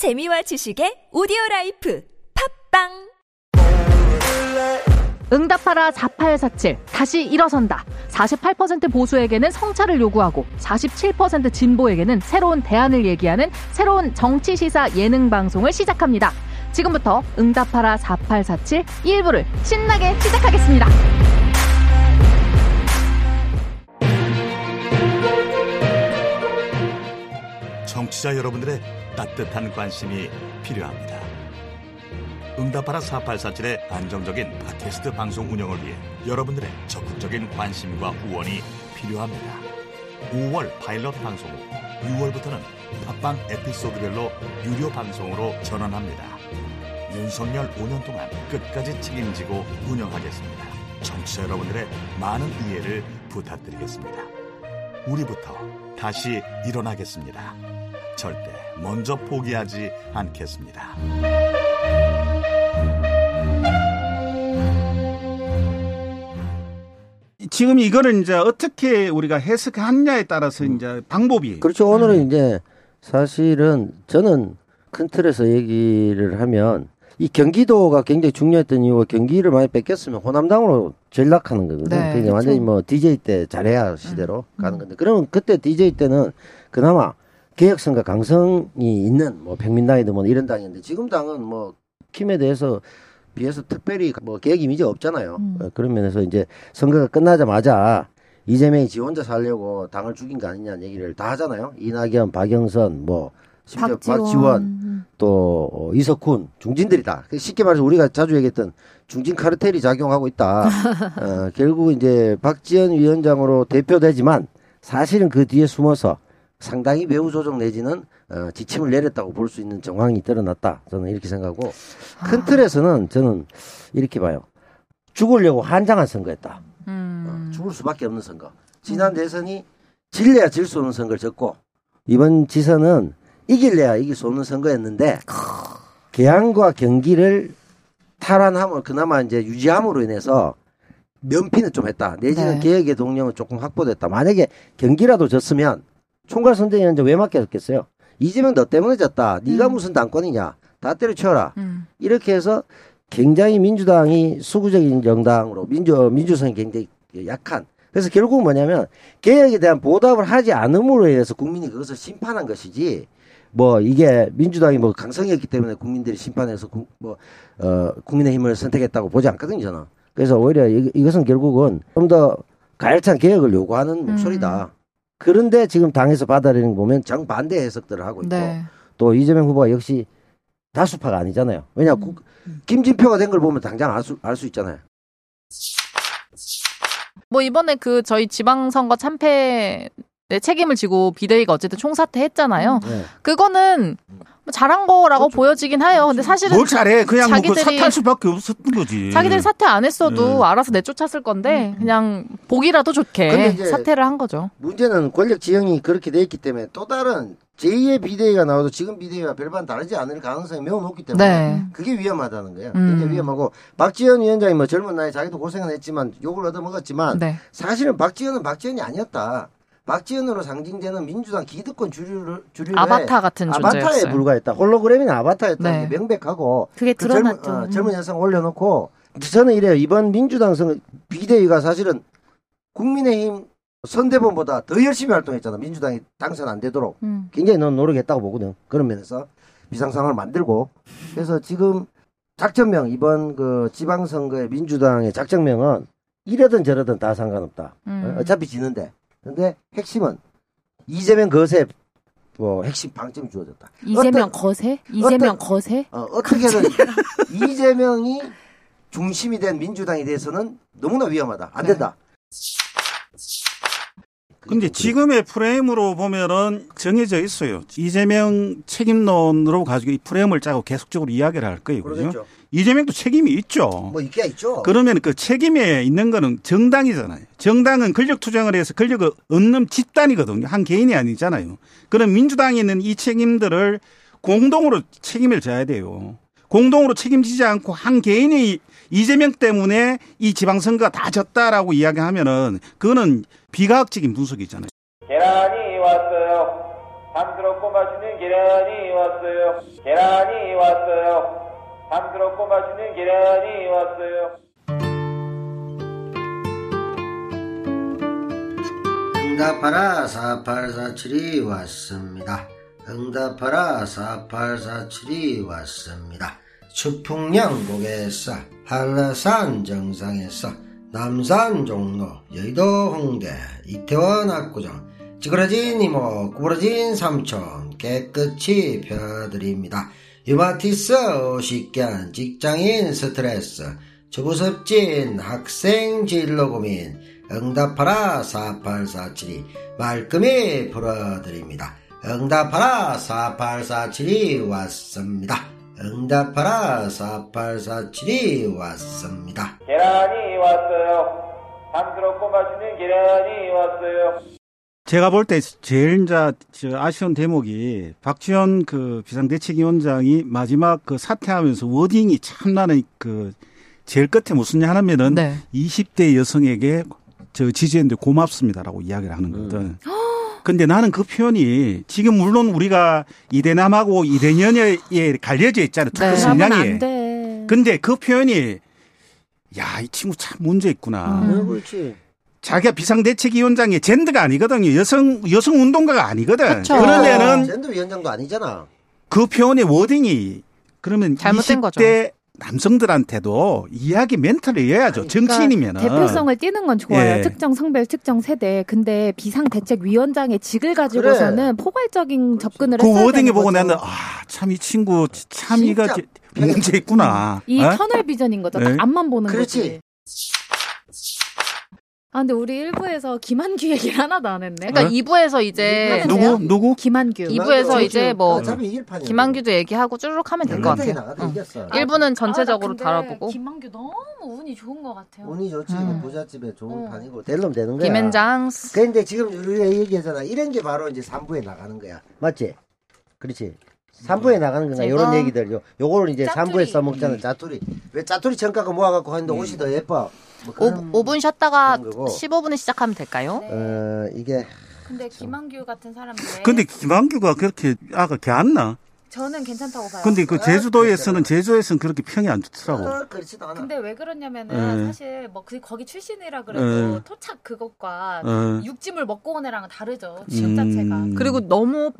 재미와 지식의 오디오 라이프 팟빵! 응답하라 4847 다시 일어선다. 48% 보수에게는 성찰을 요구하고 47% 진보에게는 새로운 대안을 얘기하는 새로운 정치 시사 예능 방송을 시작합니다. 지금부터 응답하라 4847 1부를 신나게 시작하겠습니다. 청취자 여러분들의 따뜻한 관심이 필요합니다. 응답하라 4847의 안정적인 팟캐스트 방송 운영을 위해 여러분들의 적극적인 관심과 후원이 필요합니다. 5월 파일럿 방송 후 6월부터는 팟빵 에피소드별로 유료 방송으로 전환합니다. 윤석열 5년 동안 끝까지 책임지고 운영하겠습니다. 청취자 여러분들의 많은 이해를 부탁드리겠습니다. 우리부터 다시 일어나겠습니다. 절대 먼저 포기하지 않겠습니다. 지금 이거는 이제 어떻게 우리가 해석하느냐에 따라서 이제 방법이 그렇죠. 오늘은 이제 사실은 저는 큰 틀에서 얘기를 하면 이 경기도가 굉장히 중요했던 이유가 경기를 많이 뺏겼으면 호남당으로 전락하는 거거든요. 네, 그러니까 완전히 뭐 DJ 때 잘해야 시대로 음. 가는 건데 그러면 그때 DJ 때는 그나마 개혁성과 강성이 있는 뭐 백민당이든 뭐 이런 당이었는데 지금 당은 뭐 킴에 대해서 비해서 특별히 뭐 개혁 이미지가 없잖아요. 음. 어, 그런 면에서 이제 선거가 끝나자마자 이재명이 지 혼자 살려고 당을 죽인 거 아니냐는 얘기를 다 하잖아요. 이낙연, 박영선, 뭐 심지어 박지원, 음. 또 어, 이석훈 중진들이다. 그 쉽게 말해서 우리가 자주 얘기했던 중진 카르텔이 작용하고 있다. 어, 결국 이제 박지원 위원장으로 대표되지만 사실은 그 뒤에 숨어서 상당히 배후 조정 내지는 어, 지침을 내렸다고 볼 수 있는 정황이 드러났다. 저는 이렇게 생각하고 큰 틀에서는 저는 이렇게 봐요. 죽으려고 한장한 선거였다. 음. 어, 죽을 수밖에 없는 선거. 지난 대선이 질래야 질 수 없는 선거를 졌고 이번 지선은 이길래야 이길 수 없는 선거였는데 개항과 경기를 탈환함을 그나마 이제 유지함으로 인해서 면피는 좀 했다. 내지는 네. 개혁의 동력은 조금 확보됐다. 만약에 경기라도 졌으면 총괄 선대위원 이제 왜 맡겼겠어요? 이재명 너 때문에 졌다. 네가 음. 무슨 당권이냐? 다 때려치워라. 음. 이렇게 해서 굉장히 민주당이 수구적인 정당으로 민주 민주성이 굉장히 약한. 그래서 결국 뭐냐면 개혁에 대한 보답을 하지 않음으로 인해서 국민이 그것을 심판한 것이지. 뭐 이게 민주당이 뭐 강성이었기 때문에 국민들이 심판해서 국, 뭐 어, 국민의힘을 선택했다고 보지 않거든요 저는. 그래서 오히려 이, 이것은 결국은 좀 더 가열찬 개혁을 요구하는 목소리다. 그런데 지금 당에서 받아들이는 거 보면 정반대 해석들을 하고 있고 네. 또 이재명 후보가 역시 다수파가 아니잖아요. 왜냐 국 김진표가 된 걸 보면 당장 알수 알수 있잖아요. 뭐 이번에 그 저희 지방선거 참패 네, 책임을 지고 비대위가 어쨌든 총사퇴했잖아요. 네. 그거는 뭐 잘한 거라고 보여지긴 해요. 근데 사실은 뭘 잘해 그냥 뭐그 자기들이- 사퇴할 수밖에 없었던 거지. 자기들이 사퇴 안 했어도 네. 알아서 내쫓았을 건데 그냥 보기라도 근데 좋게 이제- 사퇴를 한 거죠. 문제는 권력 지형이 그렇게 돼 있기 때문에 또 다른 제2의 비대위가 나와도 지금 비대위와 별반 다르지 않을 가능성이 매우 높기 때문에 네. 그게 위험하다는 거예요. 음. 굉장히 위험하고 박지원 위원장이 뭐 젊은 나이에 자기도 고생은 했지만 욕을 얻어먹었지만 네. 사실은 박지원은 박지원이 아니었다. 박지원으로 상징되는 민주당 기득권 주류를 주류의 아바타 같은 아바타에 존재였어요. 불과했다. 홀로그램이나 아바타였다는 네. 게 명백하고 그게 그 젊은, 드러났죠. 어, 젊은 여성 올려놓고 저는 이래요. 이번 민주당 선 비대위가 사실은 국민의힘 선대본보다 더 열심히 활동했잖아. 민주당이 당선 안 되도록 음. 굉장히 넌 노력했다고 보거든. 그런 면에서 비상 상황을 만들고 그래서 지금 작전명 이번 그 지방선거의 민주당의 작전명은 이러든 저러든 다 상관없다. 음. 어, 어차피 지는데. 근데 핵심은 이재명 거세 뭐 핵심 방점이 주어졌다. 이재명 어떤- 거세? 이재명 어떤- 거세? 어, 어떻게든 이재명이 중심이 된 민주당에 대해서는 너무나 위험하다. 안 네. 된다. 근데 지금의 프레임으로 보면은 정해져 있어요. 이재명 책임론으로 가지고 이 프레임을 짜고 계속적으로 이야기를 할 거예요. 그죠? 그러겠죠. 이재명도 책임이 있죠. 뭐 있기야 있죠. 그러면 그 책임에 있는 거는 정당이잖아요. 정당은 권력 투쟁을 해서 권력을 얻는 집단이거든요. 한 개인이 아니잖아요. 그럼 민주당에 있는 이 책임들을 공동으로 책임을 져야 돼요. 공동으로 책임지지 않고 한 개인이 이재명 때문에 이 지방선거가 다 졌다라고 이야기하면은 그거는 비과학적인 분석이잖아요. 계란이 왔어요. 잠스럽고 맛있는 계란이 왔어요. 계란이 왔어요. 담스럽고 맛있는 계란이 왔어요. 응답하라 4847이 왔습니다. 응답하라 4847이 왔습니다. 추풍양곡에서 한라산 정상에서 남산 종로 여의도 홍대 이태원 압구정 찌그러진 이모 구부러진 삼촌 깨끗이 펴드립니다. 유마티스 50견 직장인 스트레스 주부섭진 학생 진로 고민 응답하라 4847이 말끔히 풀어드립니다. 응답하라 4847이 왔습니다. 응답하라 4847이 왔습니다. 계란이 왔어요. 담스럽고 맛있는 계란이 왔어요. 제가 볼 때 제일 이제 저 아쉬운 대목이 박지원 그 비상대책위원장이 마지막 그 사퇴하면서 워딩이 참 나는 그 제일 끝에 무슨 냐 하냐면은 네. 20대 여성에게 저 지지했는데 고맙습니다라고 이야기를 하는 거거든. 근데 나는 그 표현이 지금 물론 우리가 이대남하고 이대년에 갈려져 있잖아요. 투표 네. 성향이. 안 돼. 근데 그 표현이 야, 이 친구 참 문제 있구나. 네, 그렇지. 자기가 비상대책위원장의 젠더가 아니거든요. 여성 여성 운동가가 아니거든. 그쵸. 그런 데는 젠더 위원장도 아니잖아. 그 표현의 워딩이 그러면 잘못된 20대 남성들한테도 이야기 멘트를 해야죠. 정치인이면은. 그러니까 대표성을 띄는 건 좋아요. 예. 특정 성별, 특정 세대. 근데 비상대책위원장의 직을 가지고서는 포괄적인 접근을 그 했어야 워딩에 되는 보고 거죠. 나는 아참 이 친구 참 이가 제- 문제 있구나. 이 어? 터널 비전인 거죠. 네. 딱 앞만 보는 그렇지. 거지. 아 근데 우리 일부에서 김한규 얘기를 하나도 안 했네. 그러니까 어? 2부에서 이제 누구 누구? 김한규. 이- 이부에서 이제 뭐 이일판이야. 김한규도 얘기하고 쭈르륵 하면 될 것 같아요. 나가도 응. 이겼어. 아, 1부는 아, 전체적으로 나 근데 달아보고 김한규 너무 운이 좋은 것 같아요. 운이 좋지. 음. 부잣집에 좋은 어. 판이고 될놈 되는 거야. 김앤장스 근데 지금 우리가 얘기했잖아. 이런 게 바로 이제 3부에 나가는 거야. 맞지? 그렇지. 3부에 나가는 건가? 이런 얘기들. 요, 요거를 이제 짜투리. 3부에 써먹잖아. 짜투리. 왜 짜투리 정가가 모아갖고 하는데 옷이 더 예뻐? 뭐 그런- 5, 분 쉬었다가 그런 거고. 15분에 시작하면 될까요? 어, 이게. 근데 김한규 같은 사람인데 근데 김한규가 그렇게 아가 걔안나 저는 괜찮다고 봐요. 근데 그 제주도에서는 제주에서는 그렇게 평이 안 좋더라고. 어, 그렇지도 않아. 근데 왜 그러냐면은 네. 사실 뭐 그 거기 출신이라 그래도 네. 토착 그것과 어. 육짐을 먹고 온 애랑은 다르죠. 지역 음. 자체가. 그리고 너무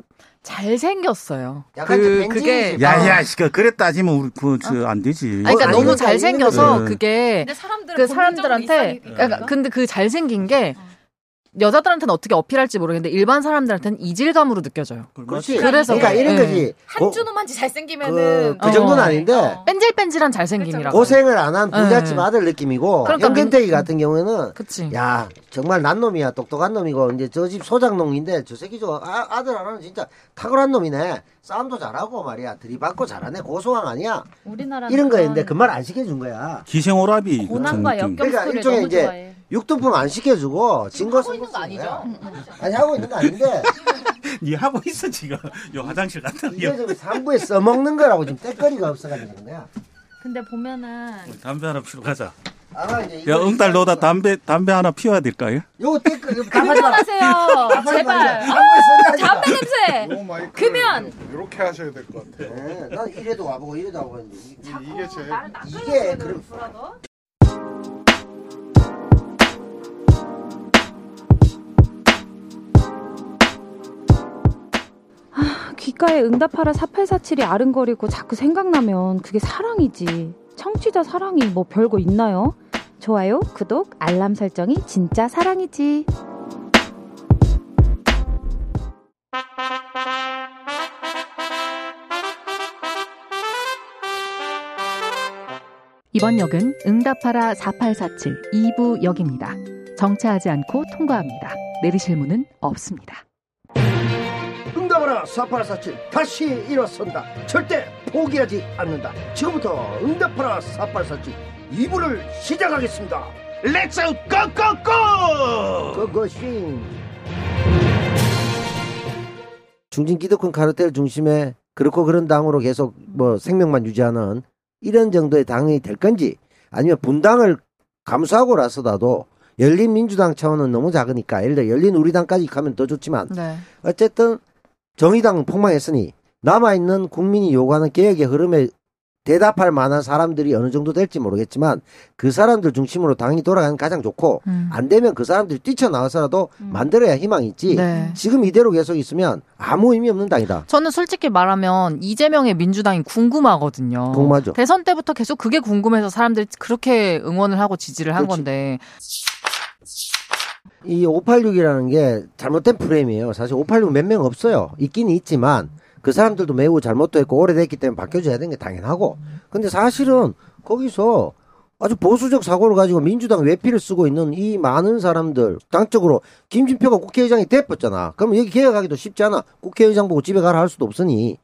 잘생겼어요. 약간 그, 좀 그게. 야야, 씨, 그 그래 따지면 우리 그저안 되지. 아니, 그러니까 아니, 너무 잘생겨서 이거는- 그게 근데 사람들은 그 사람들한테 그러니까 근데 그 잘생긴 게 여자들한테는 어떻게 어필할지 모르겠는데 일반 사람들한테는 이질감으로 느껴져요. 그렇지. 그래서 그러니까. 이런 네. 거지. 한준호만지 그, 잘생기면은 그 정도는 어. 아닌데. 어. 뺀질뺀질한 잘생김이라고. 고생을 안 한 부잣집 네. 아들 느낌이고 그러니까 현근택이 같은 경우에는 그치. 야 정말 난 놈이야 똑똑한 놈이고 이제 저 집 소장농인데 저 새끼 저 아, 아들 하나는 진짜 탁월한 놈이네 싸움도 잘하고 말이야 들이받고 잘하네 고소왕 아니야 우리나라는 이런 거였는데 그 말 안 시켜준 거야 기생오라비 고난과. 역경 그러니까 일종의 너무 이제 좋아해. 육두품 안 시켜주고 진거 하고 있는 거 아니죠? 아니 하고 있는 거 아닌데 니 하고 있어 지금. 요 화장실 갔다. 이게 지금 3부에 써먹는 거라고 지금 때거리가 없어가지고 그런 거야 근데 보면은 담배 하나 피러 가자. 야, 응달 너다 담배 담배 하나 피워야 될까요? 요거 때거리 그만하세요. 제발. 담배 냄새. 오 마이크 금연! 이렇게 하셔야 될 것 같아요. 네, 난 이래도 와보고 이래도 와보고 이- 이게 제일 이게 그럼 귓가에 응답하라 4847이 아른거리고 자꾸 생각나면 그게 사랑이지. 청취자 사랑이 뭐 별거 있나요? 좋아요, 구독, 알람 설정이 진짜 사랑이지. 이번 역은 응답하라 4847 2부 역입니다. 정차하지 않고 통과합니다. 내리실 문은 없습니다. 응답하라 4847 다시 일어선다 절대 포기하지 않는다. 지금부터 응답하라 4847 2부를 시작하겠습니다. Let's go go go! 그것이 중진 기득권 카르텔 중심의 그렇고 그런 당으로 계속 뭐 생명만 유지하는 이런 정도의 당이 될 건지 아니면 분당을 감수하고라서라도 열린 민주당 차원은 너무 작으니까 예를 들어 열린 우리당까지 가면 더 좋지만 네. 어쨌든 정의당 폭망했으니 남아있는 국민이 요구하는 개혁의 흐름에 대답할 만한 사람들이 어느 정도 될지 모르겠지만 그 사람들 중심으로 당이 돌아가는 게 가장 좋고 음. 안 되면 그 사람들이 뛰쳐나와서라도 만들어야 희망이 있지 네. 지금 이대로 계속 있으면 아무 의미 없는 당이다. 저는 솔직히 말하면 이재명의 민주당이 궁금하거든요. 궁금하죠. 대선 때부터 계속 그게 궁금해서 사람들이 그렇게 응원을 하고 지지를 한 그렇지. 건데 이 586이라는 게 잘못된 프레임이에요. 사실 586 몇 명 없어요. 있기는 있지만 그 사람들도 매우 잘못됐고 오래됐기 때문에 바뀌어줘야 되는 게 당연하고. 근데 사실은 거기서 아주 보수적 사고를 가지고 민주당 외피를 쓰고 있는 이 많은 사람들 당적으로 김진표가 국회의장이 돼버렸잖아. 그럼 여기 개혁하기도 쉽지 않아. 국회의장 보고 집에 가라 할 수도 없으니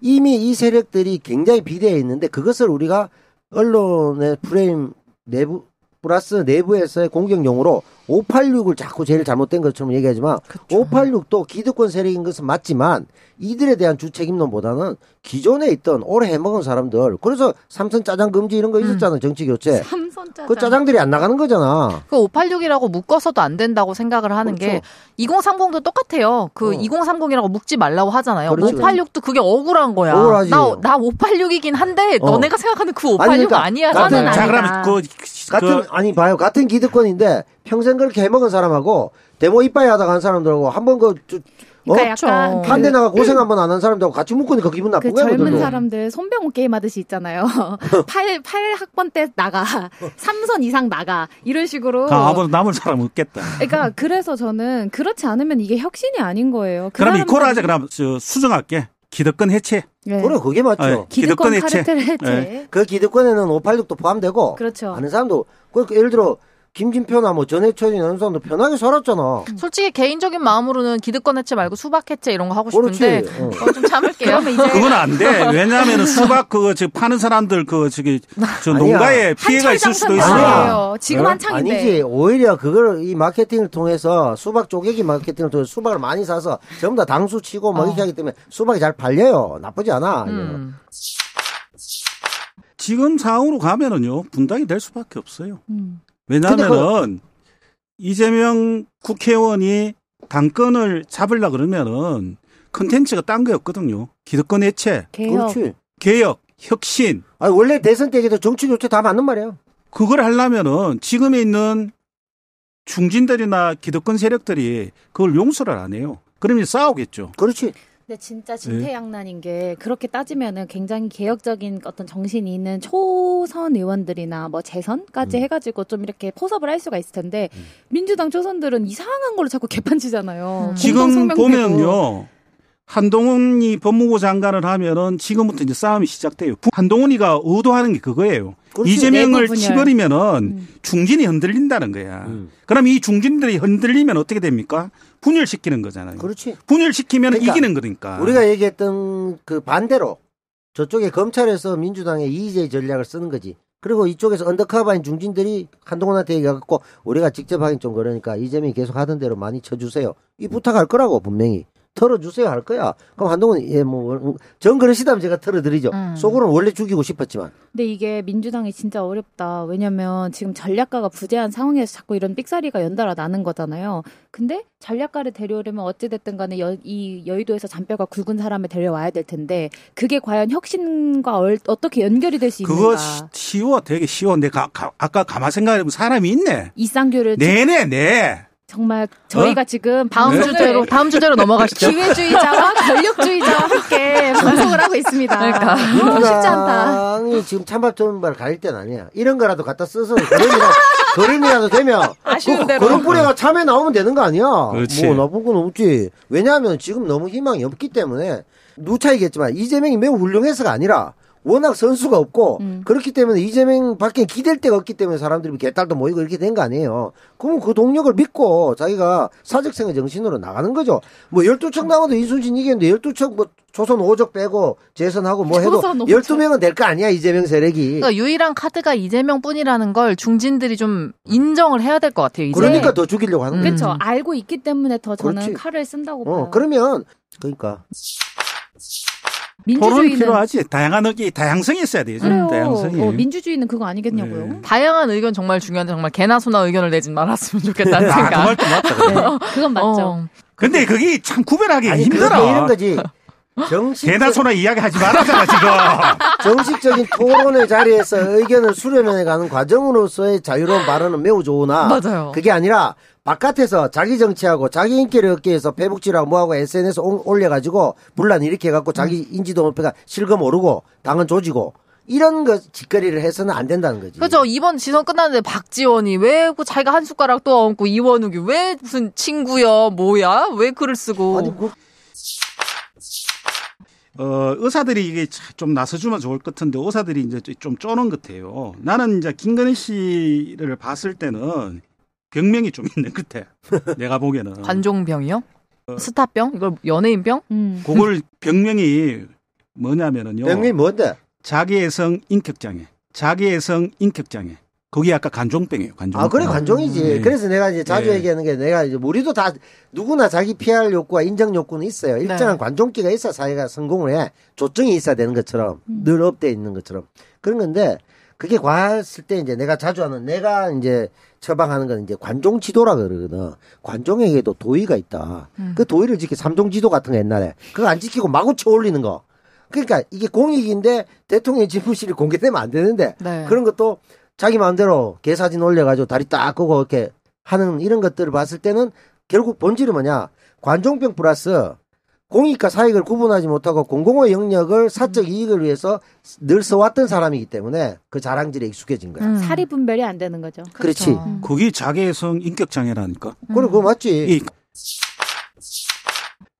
이미 이 세력들이 굉장히 비대해 있는데 그것을 우리가 언론의 프레임 내부 플러스 내부에서의 공격용으로 586을 자꾸 제일 잘못된 것처럼 얘기하지만 586도 기득권 세력인 것은 맞지만 이들에 대한 주책임론보다는 기존에 있던 오래 해먹은 사람들 그래서 삼선 짜장 금지 이런 거 있었잖아 정치 교체. 삼선 짜장. 그 짜장들이 안 나가는 거잖아 그 586이라고 묶어서도 안 된다고 생각을 하는 게 그렇죠. 2030도 똑같아요. 그 어. 2030이라고 묶지 말라고 하잖아요. 그렇지. 586도 그게 억울한 거야. 억울하지. 나, 나 586이긴 한데 어. 너네가 생각하는 그 586 아니, 그러니까 아니야. 같은- 자, 아니다. 그러면 그, 같은 그 아니 봐요 같은 기득권인데 평생 그렇게 해먹은 사람하고 데모 이빠이 하다가 한 사람들하고 한번 그 저- 어? 그러니까 약간 한대 그, 나가 고생 한 번 안 한 사람들하고 같이 묶으니까 기분 나쁜 그 거야 젊은 그들도. 사람들 손병호 게임 하듯이 있잖아요. 8, 팔학번 때 나가. 3선 이상 나가. 이런 식으로. 그 아무도 남을 사람 없겠다. 그러니까 그래서 저는 그렇지 않으면 이게 혁신이 아닌 거예요. 그 그럼 이코라 하자. 그럼 저 수정할게. 기득권 해체. 네. 그래 그게 맞죠 아, 기득권 기득권 해체. 해체. 네. 그 기득권에는 586도 포함되고 그렇죠. 아는 사람도 그 예를 들어 김진표나 뭐 전해철이 이런 사람도 편하게 살았잖아. 솔직히 개인적인 마음으로는 기득권 해체 말고 수박 해체 이런 거 하고 싶은데 그렇지. 어. 좀 참을게요. 그건 안 돼. 왜냐하면 수박 그거 지금 파는 사람들 그 저기 저. 농가에 피해가 있을 수도 장사는 있어. 아니야. 아니에요. 지금 어? 한창인데. 아니지. 오히려 그걸 이 마케팅을 통해서 수박 쪼개기 마케팅을 통해서 수박을 많이 사서 전부 다 당수 치고 막 어. 이렇게 하기 때문에 수박이 잘 팔려요. 나쁘지 않아. 음. 지금 상황으로 가면은요 분당이 될 수밖에 없어요. 음. 왜냐하면은 이재명 국회의원이 당권을 잡으려 그러면은 컨텐츠가 딴 거였거든요. 기득권 해체, 개혁. 그렇지. 개혁, 혁신 아니, 원래 대선 때에도 정치 교체 다 맞는 말이야. 그걸 하려면은 지금에 있는 중진들이나 기득권 세력들이 그걸 용서를 안 해요. 그러면 싸우겠죠. 그렇지. 근데 진짜 진퇴양난인 게 그렇게 따지면은 굉장히 개혁적인 어떤 정신이 있는 초선 의원들이나 뭐 재선까지 음. 해가지고 좀 이렇게 포섭을 할 수가 있을 텐데 민주당 초선들은 이상한 걸로 자꾸 개판치잖아요. 음. 지금. 보면요. 한동훈이 법무부 장관을 하면은 지금부터 이제 싸움이 시작돼요. 한동훈이가 의도하는 게 그거예요. 이재명을. 치버리면은 음. 중진이 흔들린다는 거야. 음. 그럼 이 중진들이 흔들리면 어떻게 됩니까? 분열시키는 거잖아요. 그렇지. 분열시키면 그러니까 이기는 거니까. 우리가 얘기했던 그 반대로 저쪽에 검찰에서 민주당의 이이제이 전략을 쓰는 거지. 그리고 이쪽에서 undercover인 중진들이 한동훈한테 얘기해갖고 우리가 직접 하긴 좀 그러니까 이재명이 계속 하던 대로 많이 쳐주세요. 이 부탁할 거라고 분명히. 털어주세요 할 거야. 그럼 한동훈이 예 뭐 정 그러시다면 제가 털어드리죠. 음. 속으로는 원래 죽이고 싶었지만 근데 이게 민주당이 진짜 어렵다. 왜냐면 지금 전략가가 부재한 상황에서 자꾸 이런 삑사리가 연달아 나는 거잖아요. 근데 전략가를 데려오려면 어찌됐든 간에 여, 이 여의도에서 잔뼈가 굵은 사람을 데려와야 될 텐데 그게 과연 혁신과 얼- 어떻게 연결이 될 수 있는가. 그거 시- 쉬워, 되게 쉬워. 내가 가- 아까 가만 생각해보면 사람이 있네. 이쌍규를 네네, 네. 정말 저희가 지금 다음 방송을 주제로 다음 주제로 넘어가시죠. 기회주의자와 권력주의자와 함께 방송을 하고 있습니다. 그러니까. 아, 쉽지 않다. 지금 찬밥 전발 가릴 때는 아니야. 이런 거라도 갖다 써서 그림이라도, 그림이라도 되면 아쉬운 그, 대로. 그런 뿌리가 참에 나오면 되는 거 아니야. 그렇지. 뭐 나쁜 건 없지. 왜냐하면 지금 너무 희망이 없기 때문에 누차이겠지만 이재명이 매우 훌륭해서가 아니라 워낙 선수가 없고 음. 그렇기 때문에 이재명 밖에 기댈 데가 없기 때문에 사람들이 개딸도 모이고 이렇게 된 거 아니에요. 그럼 그 동력을 믿고 자기가 사직생의 정신으로 나가는 거죠. 뭐 12척 나와도 이순신 이겼는데 12척 뭐 조선 5적 빼고 재선하고 뭐 해도 조선 5적. 12명은 될 거 아니야 이재명 세력이. 그러니까 유일한 카드가 이재명뿐이라는 걸 중진들이 좀 인정을 해야 될 것 같아요. 이제. 그러니까 더 죽이려고 하는. 음. 그렇죠. 알고 있기 때문에 더 저는 그렇지. 칼을 쓴다고 봐요. 어, 그러면 그러니까 민주주의는 필요하지. 다양한 의견, 다양성이 있어야 되죠. 그래요. 다양성이. 어, 민주주의는 그거 아니겠냐고요. 네. 다양한 의견 정말 중요한데 정말 개나 소나 의견을 내진 말았으면 좋겠다는 아, 그 생각. 말도 맞다. 그래. 네, 그건 맞죠. 어. 근데 그게 참 구별하기 아니 힘들어. 이런 거지. 정식 개나 소나 이야기 하지 말아잖아, 지금. 정식적인 토론의 자리에서 의견을 수렴해 가는 과정으로서의 자유로운 발언은 매우 좋으나 맞아요. 그게 아니라 바깥에서 자기 정치하고 자기 인기를 얻기 위해서 페북지라고 뭐하고 SNS 올려가지고 분란 일으켜 갖고 자기 인지도 높이가 실검 오르고 당은 조지고 이런 거 짓거리를 해서는 안 된다는 거지. 그죠 이번 지선 끝났는데 박지원이 왜그 자기가 한 숟가락 또 얹고 이원욱이 왜 무슨 친구야 뭐야 왜 글을 쓰고 아니 그 어, 의사들이 이게 좀 나서주면 좋을 것 같은데 의사들이 이제 좀 쪼는 것 같아요. 나는 이제 김건희 씨를 봤을 때는 병명이 좀 있는 것 같아. 내가 보기에는. 관종병이요? 스타병? 이걸 연예인병? 음. 그걸 병명이 뭐냐면은요. 병이 뭔데? 자기애성 인격장애. 자기애성 인격장애. 그게 아까 관종병이에요. 관종병. 아, 그래, 관종이지. 네. 그래서 내가 이제 자주 네. 얘기하는 게 내가 이제 우리도 다 누구나 자기 PR 욕구와 인정 욕구는 있어요. 일정한 네. 관종기가 있어야 사회가 성공을 해. 조증이 있어야 되는 것처럼 늘 up돼 있는 것처럼 그런 건데 그게 과했을 때 이제 내가 자주 하는 내가 이제 처방하는 건 이제 관종지도라 그러거든. 관종에게도 도의가 있다. 그 도의를 지키 삼종지도 같은 거 옛날에 그거 안 지키고 마구 쳐 올리는 거. 그러니까 이게 공익인데 대통령 집무실이 공개되면 안 되는데 네. 그런 것도 자기 마음대로 개 사진 올려가지고 다리 딱 꼬고 이렇게 하는 이런 것들을 봤을 때는 결국 본질은 뭐냐 관종병 플러스 공익과 사익을 구분하지 못하고 공공의 영역을 사적 이익을 위해서 늘 써왔던 사람이기 때문에 그 자랑질에 익숙해진 거야. 음. 사리 분별이 안 되는 거죠. 그렇지. 그렇죠. 그게 자기애성 인격 장애라니까. 그래, 그거 맞지. 이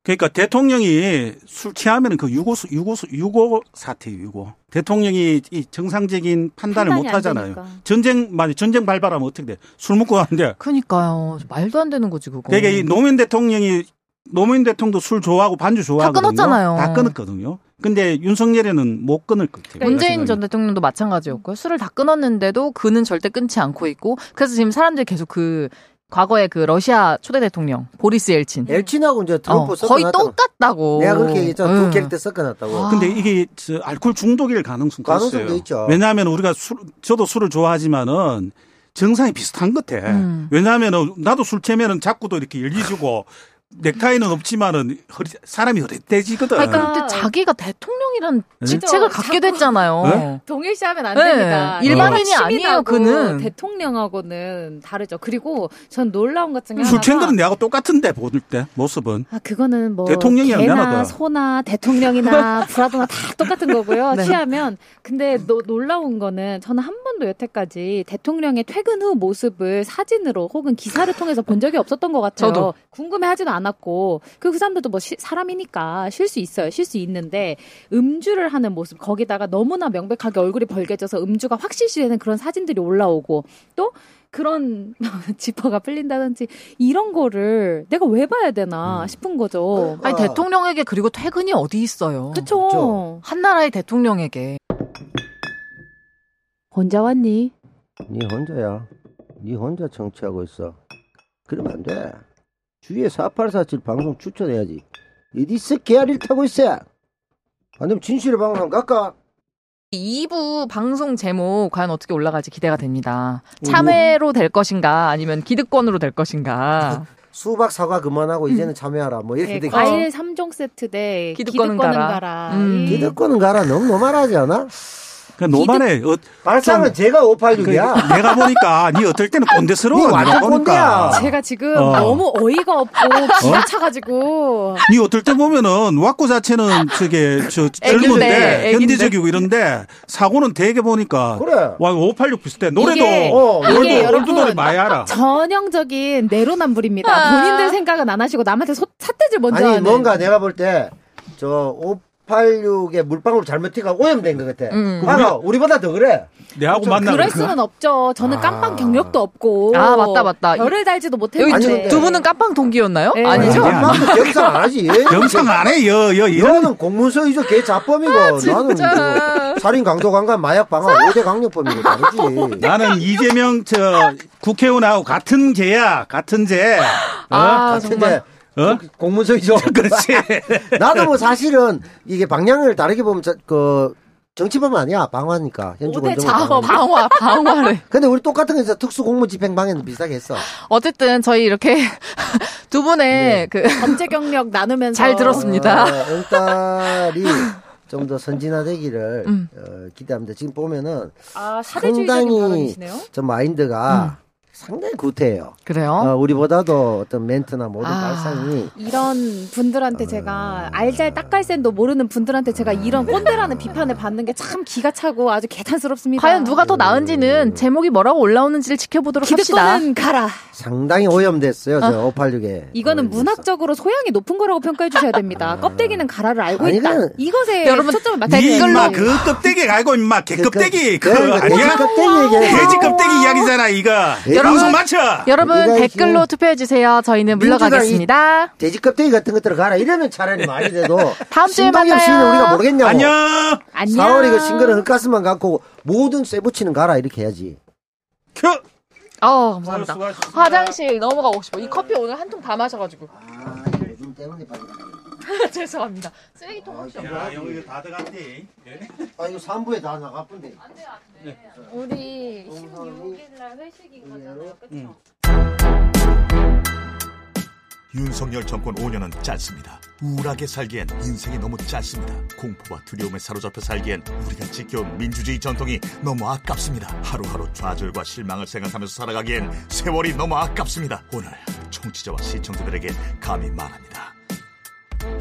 그러니까 대통령이 술 취하면 그 유고 유고 유고 사태예요. 유고. 대통령이 이 정상적인 판단을 못안 하잖아요. 전쟁 만약 전쟁 발발하면 어떻게 돼? 술 먹고 가는데. 그니까요 말도 안 되는 거지 그거 그러니까 이 노무현 대통령이 노무현 대통령도 술 좋아하고 반주 좋아하거든요. 끊었잖아요. 다 끊었거든요. 근데 윤석열이는 못 끊을 것 같아요. 문재인 전 대통령도 마찬가지였고요. 술을 다 끊었는데도 그는 절대 끊지 않고 있고 그래서 지금 사람들이 계속 그 과거에 그 러시아 초대 대통령 보리스 엘친 엘친하고 이제 트럼프 어. 거의 똑같다고. 내가 그렇게 얘기했잖아. 응. 두 캐릭터 섞어놨다고. 아. 근데 이게 저 알코올 중독일 가능성 가능성도 있어요. 있죠. 왜냐하면 우리가 술, 저도 술을 좋아하지만은 정상이 비슷한 것 같아. 음. 왜냐하면은 나도 술 취하면은 자꾸도 이렇게 열리지고 넥타이는 없지만은 허리, 사람이. 아니, 그러니까 그때 자기가 대통령이란 네? 직책을 자꾸- 갖게 됐잖아요. 네? 동일시하면 안 네. 됩니다. 일반인이 취미나고 아니에요, 그는. 대통령하고는 다르죠. 그리고 전 놀라운 것 중에 술 하나가 취한들은 내하고 똑같은데 보일 때 모습은. 아 그거는 뭐 대통령이 개나. 소나 대통령이나 brother나 다 똑같은 거고요. 네. 취하면 근데 노- 놀라운 거는 저는 한 번도 여태까지 대통령의 퇴근 후 모습을 사진으로 혹은 기사를 통해서 본 적이 없었던 것 같아요. 저도. 궁금해하지도 않 았고 그, 그 사람들도 뭐 시- 사람이니까 쉴 수 있어요. 쉴 수 있는데 음주를 하는 모습 거기다가 너무나 명백하게 얼굴이 벌개져서 음주가 확실시되는 그런 사진들이 올라오고 또 그런 지퍼가 풀린다든지 이런 거를 내가 왜 봐야 되나 싶은 거죠. 아니 아. 대통령에게 그리고 퇴근이 어디 있어요. 그쵸. 그쵸. 한 나라의 대통령에게. 혼자 왔니? 네 혼자야. 네 혼자 정치하고 있어. 그러면 안 돼. 주위에 4847 방송 추천해야지. 어디서 개아리를 타고 있어? 안 되면 진실의 방송 한번 갈까? 2부 방송 제목 과연 어떻게 올라갈지 기대가 됩니다. 음. 참외로 될 것인가 아니면 기득권으로 될 것인가. 수박 사과 그만하고 이제는 참여하라. 뭐 이렇게 네, 되겠지. 과일 3종 세트 대 기득권은 기득권은, 가라. 가라. 음. 이- 기득권은 가라. 너무 노말하지 않아? 그 노만해. 어, 발상은 제가 그, 586이야. 내가 보니까 니 어떨 때는 꼰대스러워. 니 완전 내가 보니까. 꼰대야. 제가 지금 어. 너무 어이가 없고 기가 차가지고 니 어떨 때 보면은 왁구 자체는 저게 저 젊은데 애기인데. 현대적이고 이런데 사고는 되게 보니까 그래. 와 586 비슷해. 노래도 이게- 어, 이게 노래 많이 알아. 전형적인 내로남불입니다. 아. 본인들 생각은 안 하시고 남한테 소, 삿대질 먼저 아니 하는. 뭔가 내가 볼 때 저 586에 물방울 잘못 튀가 오염된 것 같아. 음. 봐봐, 우리보다 더 그래. 내하고 좀 만나는 그럴 거. 수는 없죠. 저는 아. 깜빵 경력도 없고. 아, 맞다, 맞다. 별을 달지도 못했는데. 아니, 두, 분은 깜빵 동기였나요? 네. 아니죠? 경상 안 하지. 영상 안 해. 여, 여, 이런. 너는 공문서 이죠. 개 자범이고 나는 뭐 살인 강도 강간 마약 방화 5대 강력범이고 다르지. 나는 이재명 저 국회의원하고 같은 죄야. 같은 죄. 어? 아, 같은데 정말. 어? 공문서이죠. 그렇지. 나도 뭐 사실은 이게 방향을 다르게 보면 저- 그 정치범 아니야 방어하니까 현주 오대 공정을 자범. 방어하니까. 방화, 방화를. 근데 우리 똑같은 거 있어 특수 공무 집행 방해는 비슷하게 했어. 어쨌든 저희 이렇게 두 분의 네. 그 범죄 경력 나누면서 잘 들었습니다. 어, 응딸이 좀 더 선진화되기를 음. 어, 기대합니다. 지금 보면은 아 상당히 발언이시네요. 좀 마인드가 상당히 구태해요. 그래요. 어, 우리보다도 어떤 멘트나 모든 아. 발상이 이런 분들한테 제가 알잘 딱갈센도 모르는 분들한테 제가 이런 꼰대라는 비판을 받는 게 참 기가 차고 아주 개탄스럽습니다. 과연 누가 더 나은지는 제목이 뭐라고 올라오는지를 지켜보도록 합시다. 가라. 상당히 오염됐어요. 저 586에. 이거는 문학적으로 소양이 높은 거라고 평가해 주셔야 됩니다. 껍데기는 가라를 알고 아니, 있다. 이것에 여러분, 초점을 니 맞춰야 인마 되는 그 껍데기 알고 임마 개껍데기 그 그러니까 아니야? 돼지 껍데기 얘기해. 돼지 껍데기 이야기잖아 이거. 여러분, 맞춰. 여러분 댓글로 투표해 주세요. 저희는 물러가겠습니다. 돼지 껍데기 같은 것들을 가라. 이러면 차라리 말이 돼도. 다음 주에 신동엽 만나요. 씨는 우리가 모르겠냐고. 안녕. 안녕. 4월 이거 싱글은 흙가스만 갖고 모든 쇠붙이는 가라. 이렇게 해야지. 큐. 어, 감사합니다. 수고하셨습니다. 화장실 넘어가고 싶어. 이 커피 오늘 한 통 다 마셔가지고. 아, 요즘 때문에 빨리 가라. 죄송합니다. 쓰레기통 혹시 없나요? 야, 여기 이거 다 들어갔지. 아, 이거 3부에 다 나가쁜데. 우리 16일 날 회식인 거잖아요. 그쵸? 윤석열 정권 5년은 짧습니다. 우울하게 살기엔 인생이 너무 짧습니다. 공포와 두려움에 사로잡혀 살기엔 우리가 지켜온 민주주의 전통이 너무 아깝습니다. 하루하루 좌절과 실망을 생각하면서 살아가기엔 세월이 너무 아깝습니다. 오늘 청취자와 시청자들에게 감히 말합니다.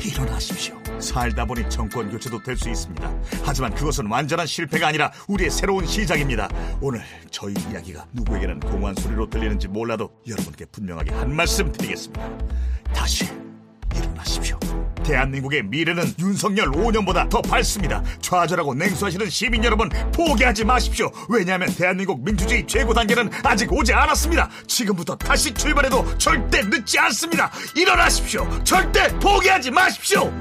일어나십시오. 살다 보니 정권 교체도 될 수 있습니다. 하지만 그것은 완전한 실패가 아니라 우리의 새로운 시작입니다. 오늘 저희 이야기가 누구에게는 공허한 소리로 들리는지 몰라도 여러분께 분명하게 한 말씀 드리겠습니다. 다시 일어나십시오. 대한민국의 미래는 윤석열 5년보다 더 밝습니다. 좌절하고 냉소하시는 시민 여러분 포기하지 마십시오. 왜냐하면 대한민국 민주주의 최고 단계는 아직 오지 않았습니다. 지금부터 다시 출발해도 절대 늦지 않습니다. 일어나십시오. 절대 포기하지 마십시오.